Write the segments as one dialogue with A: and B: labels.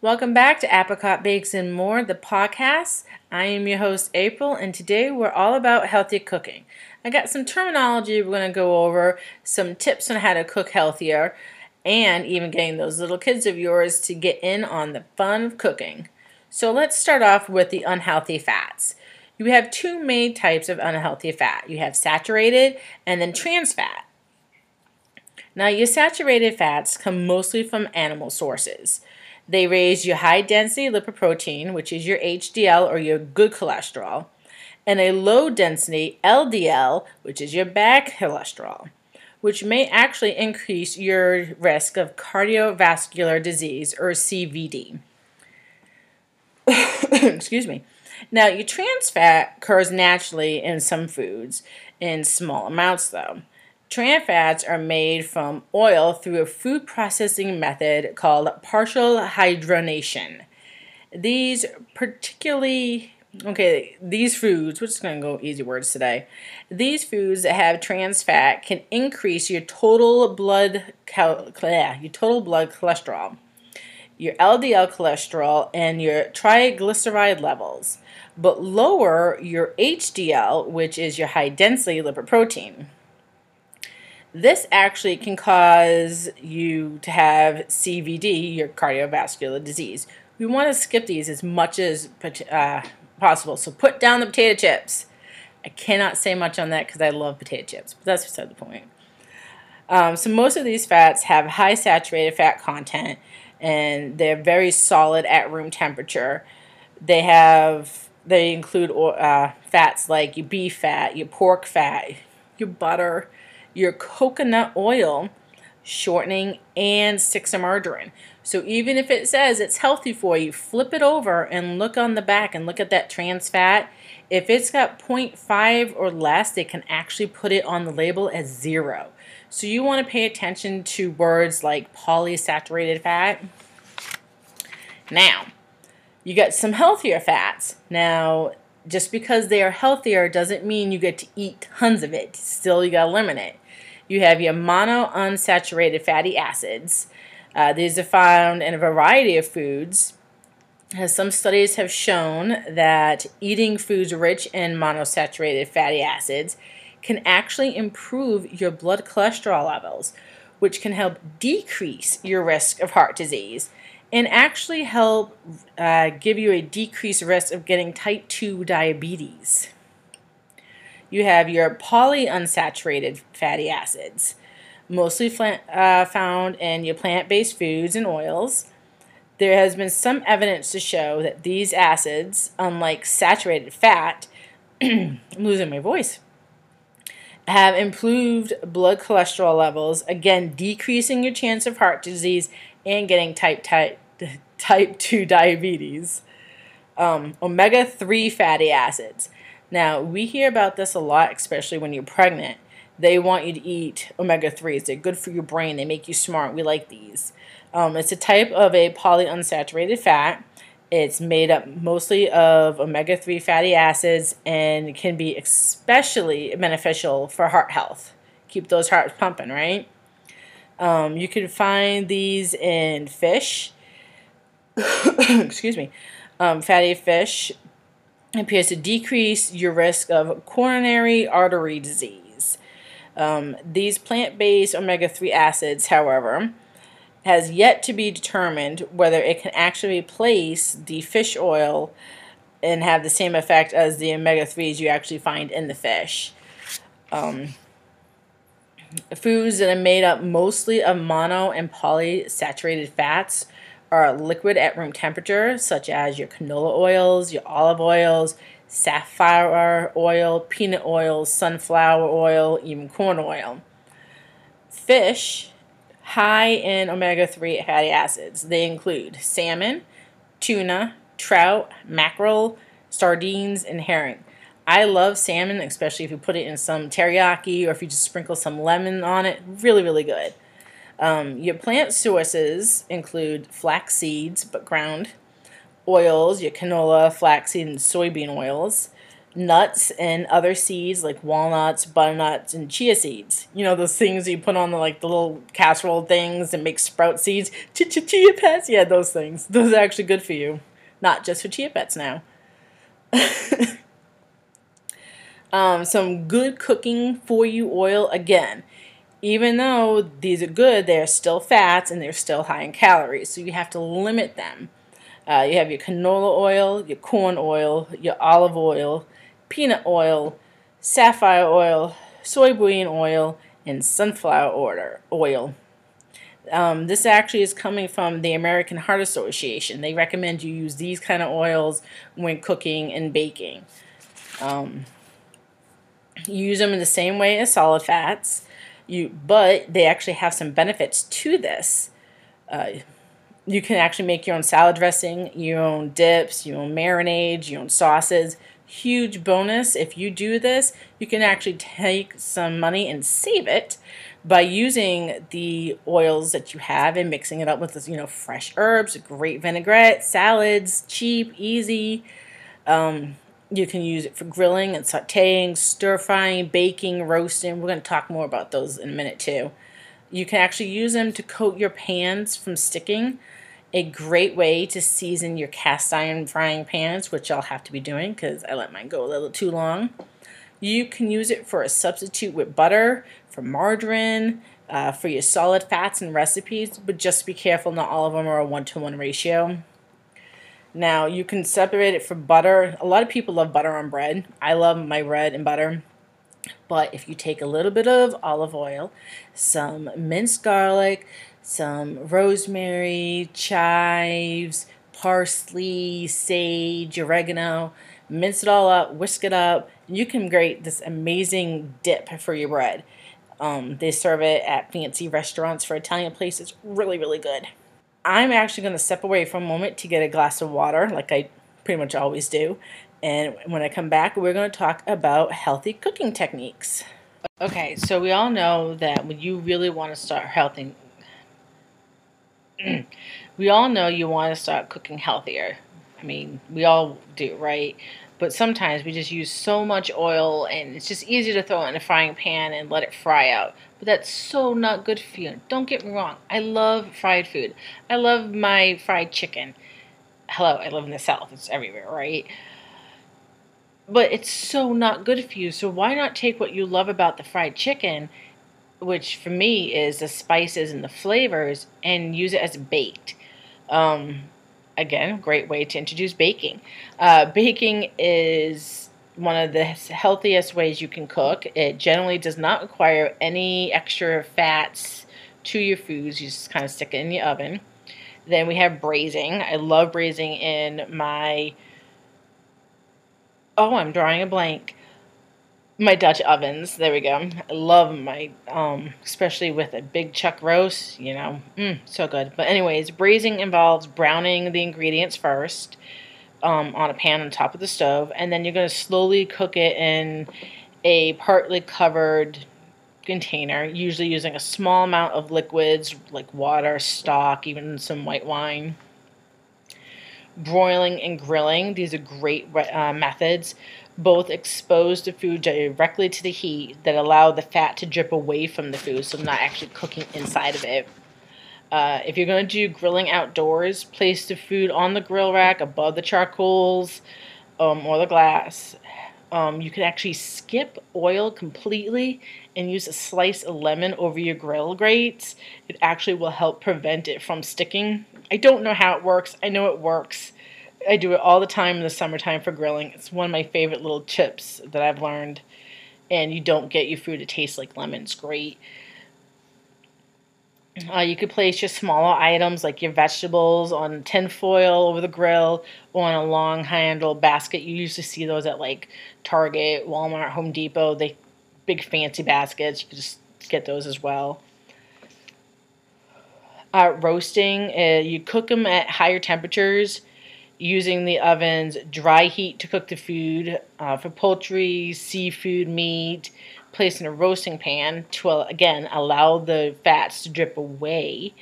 A: Welcome back to Apricot Bakes and More, the podcast. I am your host, April, and today we're all about healthy cooking. I got some terminology we're going to go over, some tips on how to cook healthier, and even getting those little kids of yours to get in on the fun of cooking. So let's start off with the unhealthy fats. You have two main types of unhealthy fat. You have saturated and then trans fat. Now, your saturated fats come mostly from animal sources. They raise your high density lipoprotein, which is your HDL or your good cholesterol, and a low density LDL, which is your bad cholesterol, which may actually increase your risk of cardiovascular disease or CVD. Excuse me. Now, your trans fat occurs naturally in some foods, in small amounts though. Trans fats are made from oil through a food processing method called partial hydrogenation. These particularly okay, these foods, we're just to go easy words today. These foods that have trans fat can increase your total blood your total blood cholesterol, your LDL cholesterol and your triglyceride levels, but lower your HDL, which is your high density lipoprotein. This actually can cause you to have CVD, your cardiovascular disease. We want to skip these as much as uh, possible. So put down the potato chips. I cannot say much on that because I love potato chips, but that's beside the point. Um, so most of these fats have high saturated fat content, and they're very solid at room temperature. They have they include uh, fats like your beef fat, your pork fat, your butter, your coconut oil, shortening, and sticks of margarine. So even if it says it's healthy for you, flip it over and look on the back and look at that trans fat. If it's got 0.5 or less, they can actually put it on the label as zero. So you want to pay attention to words like polysaturated fat. Now, you get some healthier fats. Now, just because they are healthier doesn't mean you get to eat tons of it. Still, you got to limit it. You have your monounsaturated fatty acids. Uh, these are found in a variety of foods. As some studies have shown that eating foods rich in monounsaturated fatty acids can actually improve your blood cholesterol levels, which can help decrease your risk of heart disease and actually help uh, give you a decreased risk of getting type 2 diabetes you have your polyunsaturated fatty acids, mostly uh, found in your plant based foods and oils. There has been some evidence to show that these acids, unlike saturated fat, I'm losing my voice, have improved blood cholesterol levels, again, decreasing your chance of heart disease and getting type, type, type 2 diabetes. Um, omega 3 fatty acids. Now, we hear about this a lot, especially when you're pregnant. They want you to eat omega 3s. They're good for your brain, they make you smart. We like these. Um, it's a type of a polyunsaturated fat. It's made up mostly of omega 3 fatty acids and can be especially beneficial for heart health. Keep those hearts pumping, right? Um, you can find these in fish. Excuse me. Um, fatty fish, appears to decrease your risk of coronary artery disease. Um, these plant-based omega-3 acids, however, has yet to be determined whether it can actually replace the fish oil and have the same effect as the omega-3s you actually find in the fish. Um, foods that are made up mostly of mono and polysaturated fats are liquid at room temperature, such as your canola oils, your olive oils, safflower oil, peanut oil, sunflower oil, even corn oil. Fish, high in omega 3 fatty acids. They include salmon, tuna, trout, mackerel, sardines, and herring. I love salmon, especially if you put it in some teriyaki or if you just sprinkle some lemon on it. Really, really good. Um, your plant sources include flax seeds, but ground, oils, your canola, flaxseed, and soybean oils, nuts and other seeds like walnuts, butternuts, and chia seeds. You know those things you put on the like the little casserole things and make sprout seeds. Ch ch chia pets, yeah, those things. Those are actually good for you, not just for chia pets now. um, some good cooking for you oil again. Even though these are good, they're still fats and they're still high in calories, so you have to limit them. Uh, you have your canola oil, your corn oil, your olive oil, peanut oil, safflower oil, soybean oil, and sunflower oil. Um, this actually is coming from the American Heart Association. They recommend you use these kind of oils when cooking and baking. Um, you use them in the same way as solid fats, you but they actually have some benefits to this. Uh, you can actually make your own salad dressing, your own dips, your own marinades, your own sauces. Huge bonus if you do this, you can actually take some money and save it by using the oils that you have and mixing it up with you know fresh herbs, great vinaigrette, salads, cheap, easy. Um, you can use it for grilling and sauteing, stir frying, baking, roasting. We're going to talk more about those in a minute too. You can actually use them to coat your pans from sticking a great way to season your cast iron frying pans, which I'll have to be doing because I let mine go a little too long. You can use it for a substitute with butter, for margarine, uh, for your solid fats and recipes, but just be careful, not all of them are a one to one ratio. Now, you can separate it from butter. A lot of people love butter on bread. I love my bread and butter. But if you take a little bit of olive oil, some minced garlic, some rosemary, chives, parsley, sage, oregano. Mince it all up, whisk it up, and you can create this amazing dip for your bread. Um, they serve it at fancy restaurants for Italian places. Really, really good. I'm actually going to step away for a moment to get a glass of water, like I pretty much always do. And when I come back, we're going to talk about healthy cooking techniques. Okay, so we all know that when you really want to start healthy we all know you want to start cooking healthier. I mean, we all do, right? But sometimes we just use so much oil and it's just easy to throw it in a frying pan and let it fry out. But that's so not good for you. Don't get me wrong. I love fried food. I love my fried chicken. Hello, I live in the South. It's everywhere, right? But it's so not good for you. So why not take what you love about the fried chicken which for me is the spices and the flavors, and use it as baked. Um, again, great way to introduce baking. Uh, baking is one of the healthiest ways you can cook. It generally does not require any extra fats to your foods. You just kind of stick it in the oven. Then we have braising. I love braising in my. Oh, I'm drawing a blank my Dutch ovens. There we go. I love my, um, especially with a big chuck roast. You know, mm, so good. But anyways, braising involves browning the ingredients first um, on a pan on top of the stove, and then you're going to slowly cook it in a partly covered container, usually using a small amount of liquids like water, stock, even some white wine. Broiling and grilling, these are great uh, methods both expose the food directly to the heat that allow the fat to drip away from the food, so not actually cooking inside of it. Uh, if you're going to do grilling outdoors, place the food on the grill rack above the charcoals um, or the glass. Um, you can actually skip oil completely and use a slice of lemon over your grill grates. It actually will help prevent it from sticking. I don't know how it works. I know it works. I do it all the time in the summertime for grilling. It's one of my favorite little tips that I've learned. And you don't get your food to taste like lemon. It's great. Uh, you could place your smaller items like your vegetables on tin foil over the grill or on a long handle basket. You usually see those at like Target, Walmart, Home Depot. They big fancy baskets. You can just get those as well. Uh, roasting, uh, you cook them at higher temperatures using the oven's dry heat to cook the food uh, for poultry, seafood, meat, placed in a roasting pan to, again, allow the fats to drip away.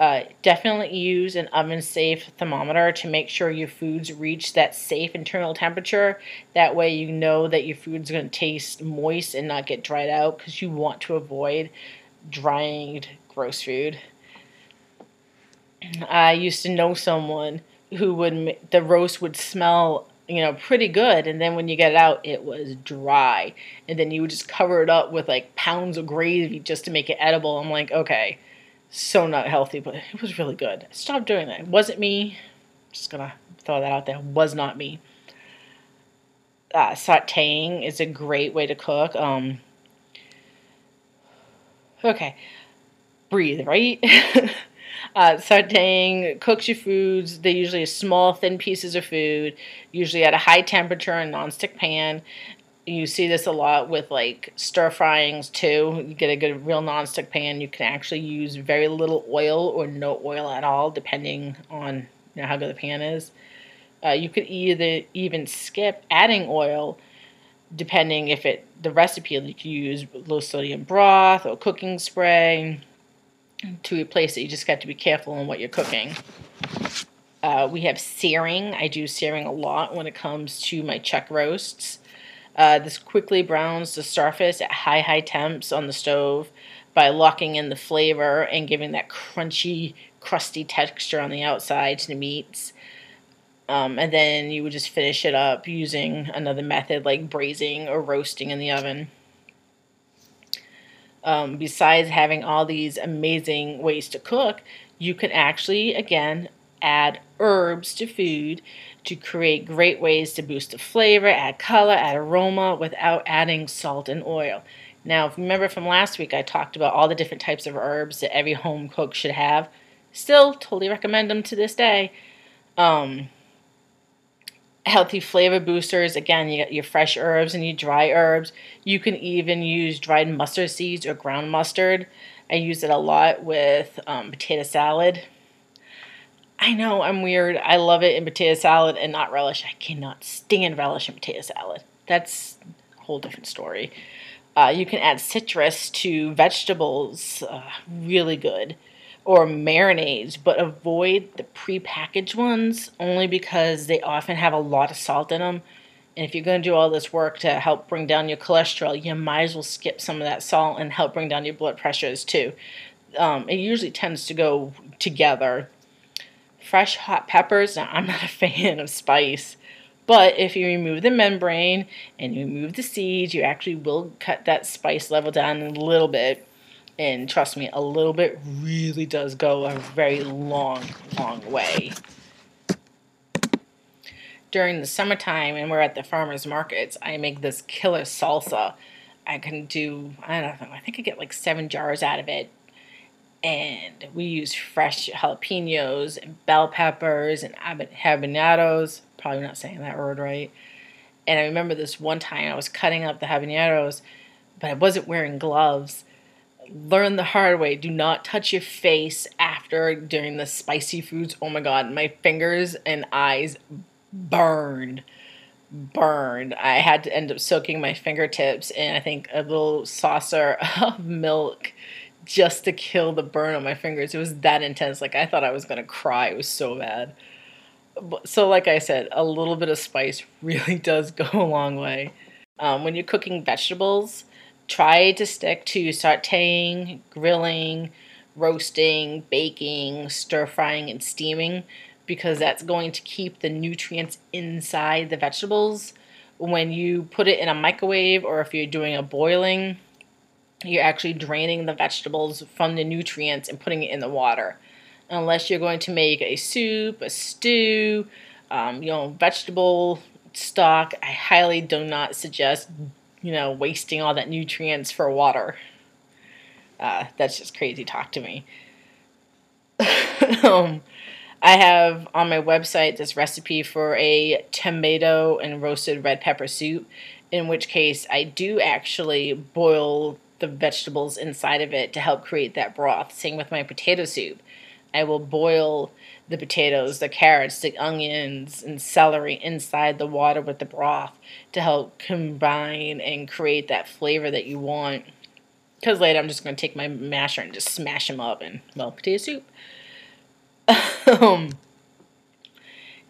A: Uh, definitely use an oven safe thermometer to make sure your foods reach that safe internal temperature. That way, you know that your food's going to taste moist and not get dried out because you want to avoid drying gross food. I used to know someone who would the roast would smell you know pretty good and then when you get it out it was dry. And then you would just cover it up with like pounds of gravy just to make it edible. I'm like okay so not healthy but it was really good. Stop doing that. It wasn't me. Just gonna throw that out there. It was not me. Uh, sauteing is a great way to cook. Um okay. Breathe right Uh, sauteing cooks your foods. They usually are small, thin pieces of food, usually at a high temperature in a nonstick pan. You see this a lot with like stir fryings too. You get a good real nonstick pan. You can actually use very little oil or no oil at all, depending on you know, how good the pan is. Uh, you could either even skip adding oil, depending if it the recipe. You could use low sodium broth or cooking spray to replace it. You just got to be careful on what you're cooking. Uh, we have searing. I do searing a lot when it comes to my chuck roasts. Uh, this quickly browns the surface at high, high temps on the stove by locking in the flavor and giving that crunchy, crusty texture on the outside to the meats. Um, and then you would just finish it up using another method like braising or roasting in the oven um, besides having all these amazing ways to cook, you can actually, again, add herbs to food to create great ways to boost the flavor, add color, add aroma without adding salt and oil. Now, if you remember from last week, I talked about all the different types of herbs that every home cook should have. Still, totally recommend them to this day. Um, healthy flavor boosters. Again, you got your fresh herbs and your dry herbs. You can even use dried mustard seeds or ground mustard. I use it a lot with um, potato salad. I know I'm weird. I love it in potato salad and not relish. I cannot stand relish in potato salad. That's a whole different story. Uh, you can add citrus to vegetables. Uh, really good or marinades, but avoid the prepackaged ones only because they often have a lot of salt in them. And if you're going to do all this work to help bring down your cholesterol, you might as well skip some of that salt and help bring down your blood pressures too. Um, it usually tends to go together. Fresh hot peppers, now I'm not a fan of spice, but if you remove the membrane and you remove the seeds, you actually will cut that spice level down a little bit. And trust me, a little bit really does go a very long, long way. During the summertime, and we're at the farmers markets, I make this killer salsa. I can do, I don't know, I think I get like seven jars out of it. And we use fresh jalapenos and bell peppers and habaneros. Probably not saying that word right. And I remember this one time I was cutting up the habaneros, but I wasn't wearing gloves learn the hard way. Do not touch your face after during the spicy foods. Oh my god, my fingers and eyes burned. Burned. I had to end up soaking my fingertips in, I think, a little saucer of milk just to kill the burn on my fingers. It was that intense. Like, I thought I was to cry. It was so bad. So, like I said, a little bit of spice really does go a long way. Um, when you're cooking vegetables, try to stick to sauteing, grilling, roasting, baking, stir frying, and steaming because that's going to keep the nutrients inside the vegetables. When you put it in a microwave or if you're doing a boiling, you're actually draining the vegetables from the nutrients and putting it in the water. Unless you're going to make a soup, a stew, um, you know, vegetable stock, I highly do not suggest you know, wasting all that nutrients for water. Uh, that's just crazy talk to me. um, I have on my website this recipe for a tomato and roasted red pepper soup, in which case I do actually boil the vegetables inside of it to help create that broth. Same with my potato soup. I will boil the potatoes, the carrots, the onions, and celery inside the water with the broth to help combine and create that flavor that you want. Because later I'm just going to take my masher and just smash them up and, well, potato soup.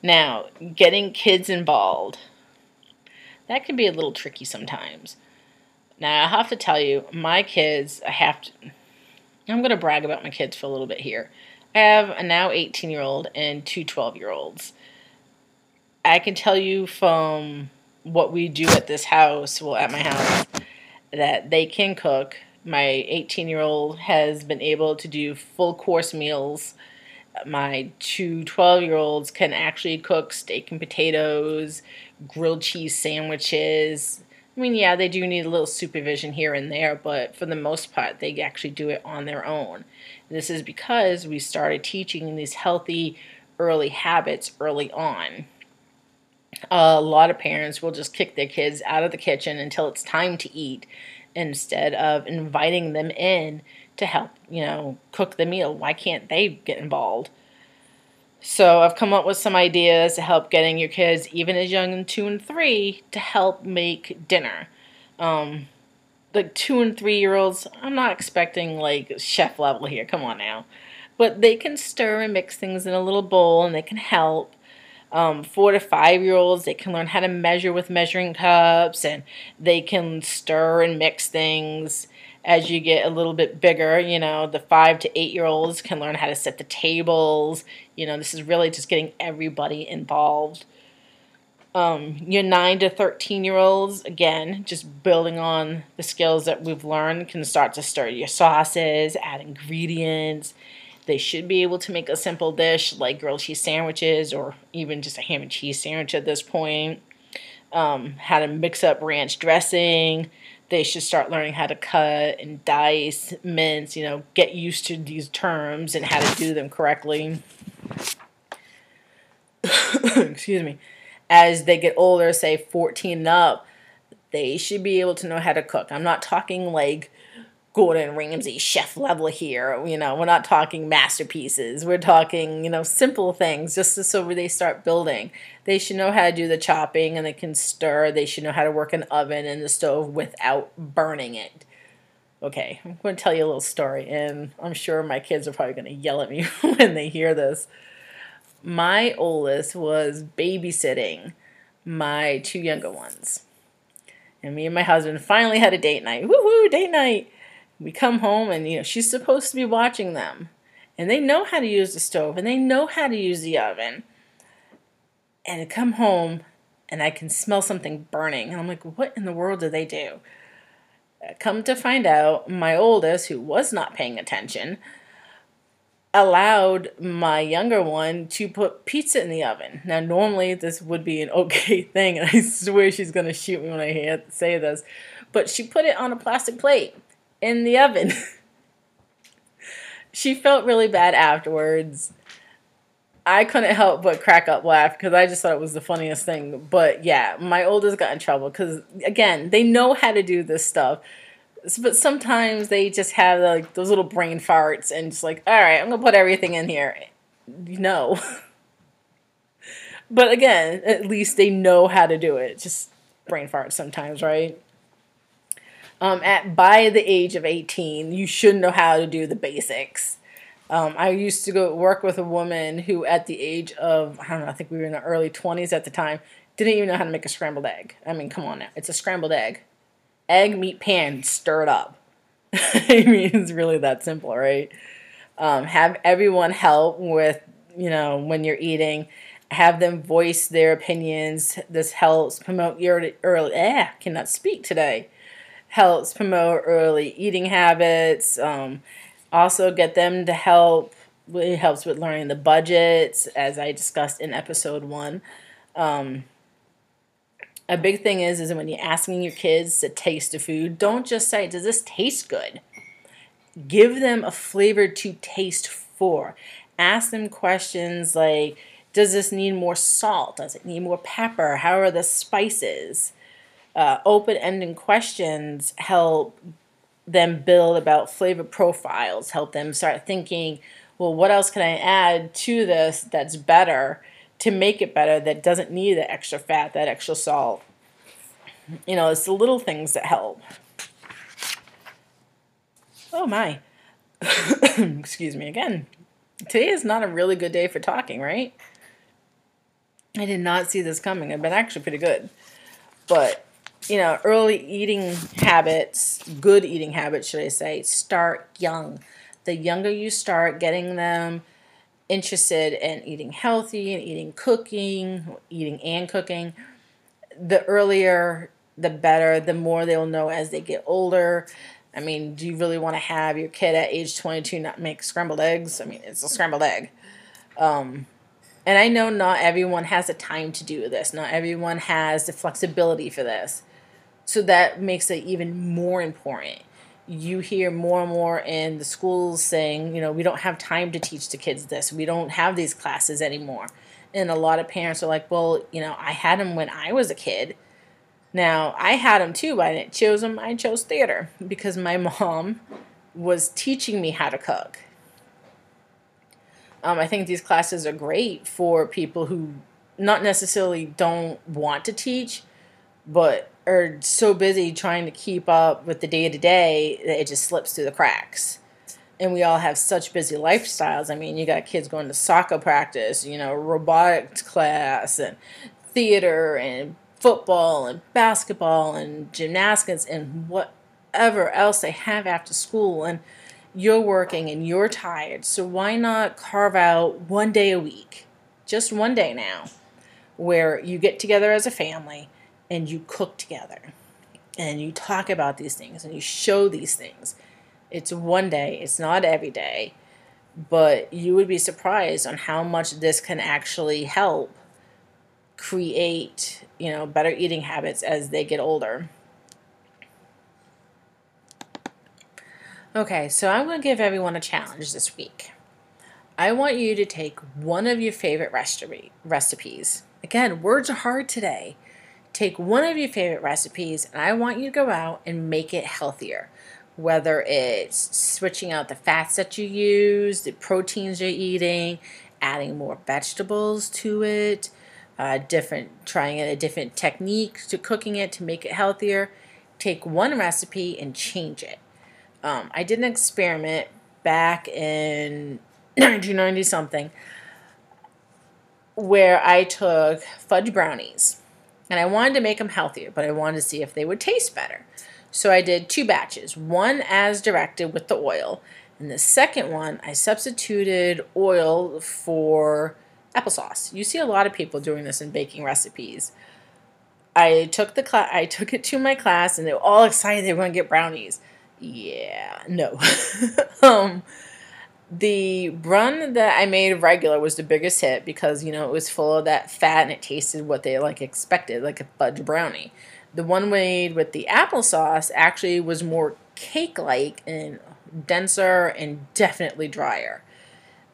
A: now, getting kids involved. That can be a little tricky sometimes. Now, I have to tell you, my kids, I have to, I'm going to brag about my kids for a little bit here. I have a now 18 year old and two 12 year olds. I can tell you from what we do at this house, well, at my house, that they can cook. My 18 year old has been able to do full course meals. My two 12 year olds can actually cook steak and potatoes, grilled cheese sandwiches. I mean, yeah, they do need a little supervision here and there, but for the most part, they actually do it on their own. This is because we started teaching these healthy early habits early on. a lot of parents will just kick their kids out of the kitchen until it's time to eat instead of inviting them in to help, you know, cook the meal. Why can't they get involved? So I've come up with some ideas to help getting your kids, even as young as two and three, to help make dinner. Um, like two and three year olds, I'm not expecting like chef level here. Come on now. But they can stir and mix things in a little bowl and they can help. Um, four to five year olds, they can learn how to measure with measuring cups and they can stir and mix things. As you get a little bit bigger, you know, the five to eight year olds can learn how to set the tables. You know, this is really just getting everybody involved. Um, your 9 to 13 year olds, again, just building on the skills that we've learned, can start to stir your sauces, add ingredients. They should be able to make a simple dish like grilled cheese sandwiches or even just a ham and cheese sandwich at this point. Um, how to mix up ranch dressing. They should start learning how to cut and dice, mince, you know, get used to these terms and how to do them correctly. Excuse me as they get older, say 14 and up, they should be able to know how to cook. I'm not talking like Gordon Ramsay chef level here. You know, we're not talking masterpieces. We're talking, you know, simple things just so they start building. They should know how to do the chopping and they can stir. They should know how to work an oven and the stove without burning it. Okay, I'm going to tell you a little story, and I'm sure my kids are probably going to yell at me when they hear this my oldest was babysitting my two younger ones. And me and my husband finally had a date night. Woohoo, date night. We come home and you know, she's supposed to be watching them. And they know how to use the stove and they know how to use the oven. And I come home and I can smell something burning. And I'm like, what in the world do they do? Come to find out, my oldest, who was not paying attention, allowed my younger one to put pizza in the oven. Now, normally this would be an okay thing, and I swear she's going to shoot me when I say this, but she put it on a plastic plate in the oven. she felt really bad afterwards. I couldn't help but crack up laugh because I just thought it was the funniest thing. But yeah, my oldest got in trouble because, again, they know how to do this stuff but sometimes they just have like those little brain farts and just like, all right, I'm gonna put everything in here. No. but again, at least they know how to do it. Just brain farts sometimes, right? Um, at by the age of 18, you should know how to do the basics. Um, I used to go work with a woman who, at the age of I don't know, I think we were in the early 20s at the time, didn't even know how to make a scrambled egg. I mean, come on now, it's a scrambled egg egg meat pan stir it up. I mean, it's really that simple, right? Um, have everyone help with, you know, when you're eating. Have them voice their opinions. This helps promote your early. Eh, cannot speak today. Helps promote early eating habits. Um, also, get them to help. It helps with learning the budgets, as I discussed in episode one. Um, a big thing is is when you're asking your kids to taste the food, don't just say, "Does this taste good?" Give them a flavor to taste for. Ask them questions like, "Does this need more salt? Does it need more pepper? How are the spices?" Uh, open-ended questions help them build about flavor profiles. Help them start thinking, "Well, what else can I add to this that's better?" to make it better that doesn't need the extra fat, that extra salt. You know, it's the little things that help. Oh my. Excuse me again. Today is not a really good day for talking, right? I did not see this coming. I've been actually pretty good. But, you know, early eating habits, good eating habits, should I say, start young. The younger you start getting them interested in eating healthy and eating cooking, eating and cooking, the earlier the better, the more they'll know as they get older. I mean, do you really want to have your kid at age 22 not make scrambled eggs? I mean, it's a scrambled egg. Um, and I know not everyone has the time to do this, not everyone has the flexibility for this. So that makes it even more important. You hear more and more in the schools saying, you know, we don't have time to teach the kids this. We don't have these classes anymore. And a lot of parents are like, well, you know, I had them when I was a kid now, I had them too, but I didn't choose them. I chose theater because my mom was teaching me how to cook. Um, I think these classes are great for people who not necessarily don't want to teach, but are so busy trying to keep up with the day to day that it just slips through the cracks. And we all have such busy lifestyles. I mean, you got kids going to soccer practice, you know, robotics class, and theater, and football and basketball and gymnastics and whatever else they have after school and you're working and you're tired so why not carve out one day a week just one day now where you get together as a family and you cook together and you talk about these things and you show these things it's one day it's not every day but you would be surprised on how much this can actually help create, you know, better eating habits as they get older. Okay, so I'm going to give everyone a challenge this week. I want you to take one of your favorite recipe, recipes. Again, words are hard today. Take one of your favorite recipes and I want you to go out and make it healthier. Whether it's switching out the fats that you use, the proteins you're eating, adding more vegetables to it, uh, different, trying a different technique to cooking it to make it healthier. Take one recipe and change it. Um, I did an experiment back in 1990 something where I took fudge brownies and I wanted to make them healthier, but I wanted to see if they would taste better. So I did two batches, one as directed with the oil, and the second one I substituted oil for applesauce. You see a lot of people doing this in baking recipes. I took the class. I took it to my class, and they were all excited they were going to get brownies. Yeah, no. um, the brun that I made regular was the biggest hit because you know it was full of that fat and it tasted what they like expected, like a fudge brownie. The one made with the applesauce actually was more cake-like and denser and definitely drier.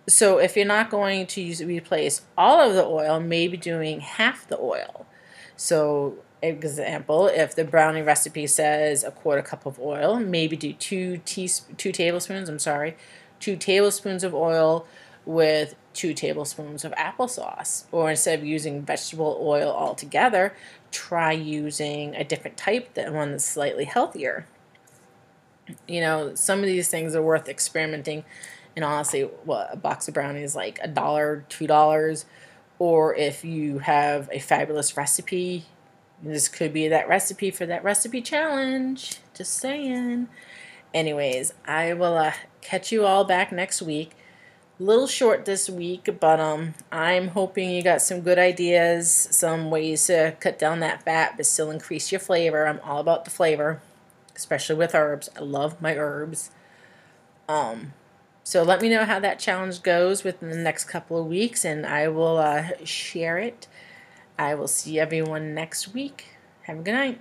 A: So if you're not going to use replace all of the oil, maybe doing half the oil. So example, if the brownie recipe says a quarter cup of oil, maybe do two teasp- two tablespoons, I'm sorry, two tablespoons of oil with two tablespoons of applesauce. Or instead of using vegetable oil altogether, try using a different type, that one that's slightly healthier. You know, some of these things are worth experimenting and honestly, what a box of brownies like a dollar, two dollars, or if you have a fabulous recipe, this could be that recipe for that recipe challenge. Just saying. Anyways, I will uh, catch you all back next week. Little short this week, but um, I'm hoping you got some good ideas, some ways to cut down that fat, but still increase your flavor. I'm all about the flavor, especially with herbs. I love my herbs. Um, so let me know how that challenge goes within the next couple of weeks, and I will uh, share it. I will see everyone next week. Have a good night.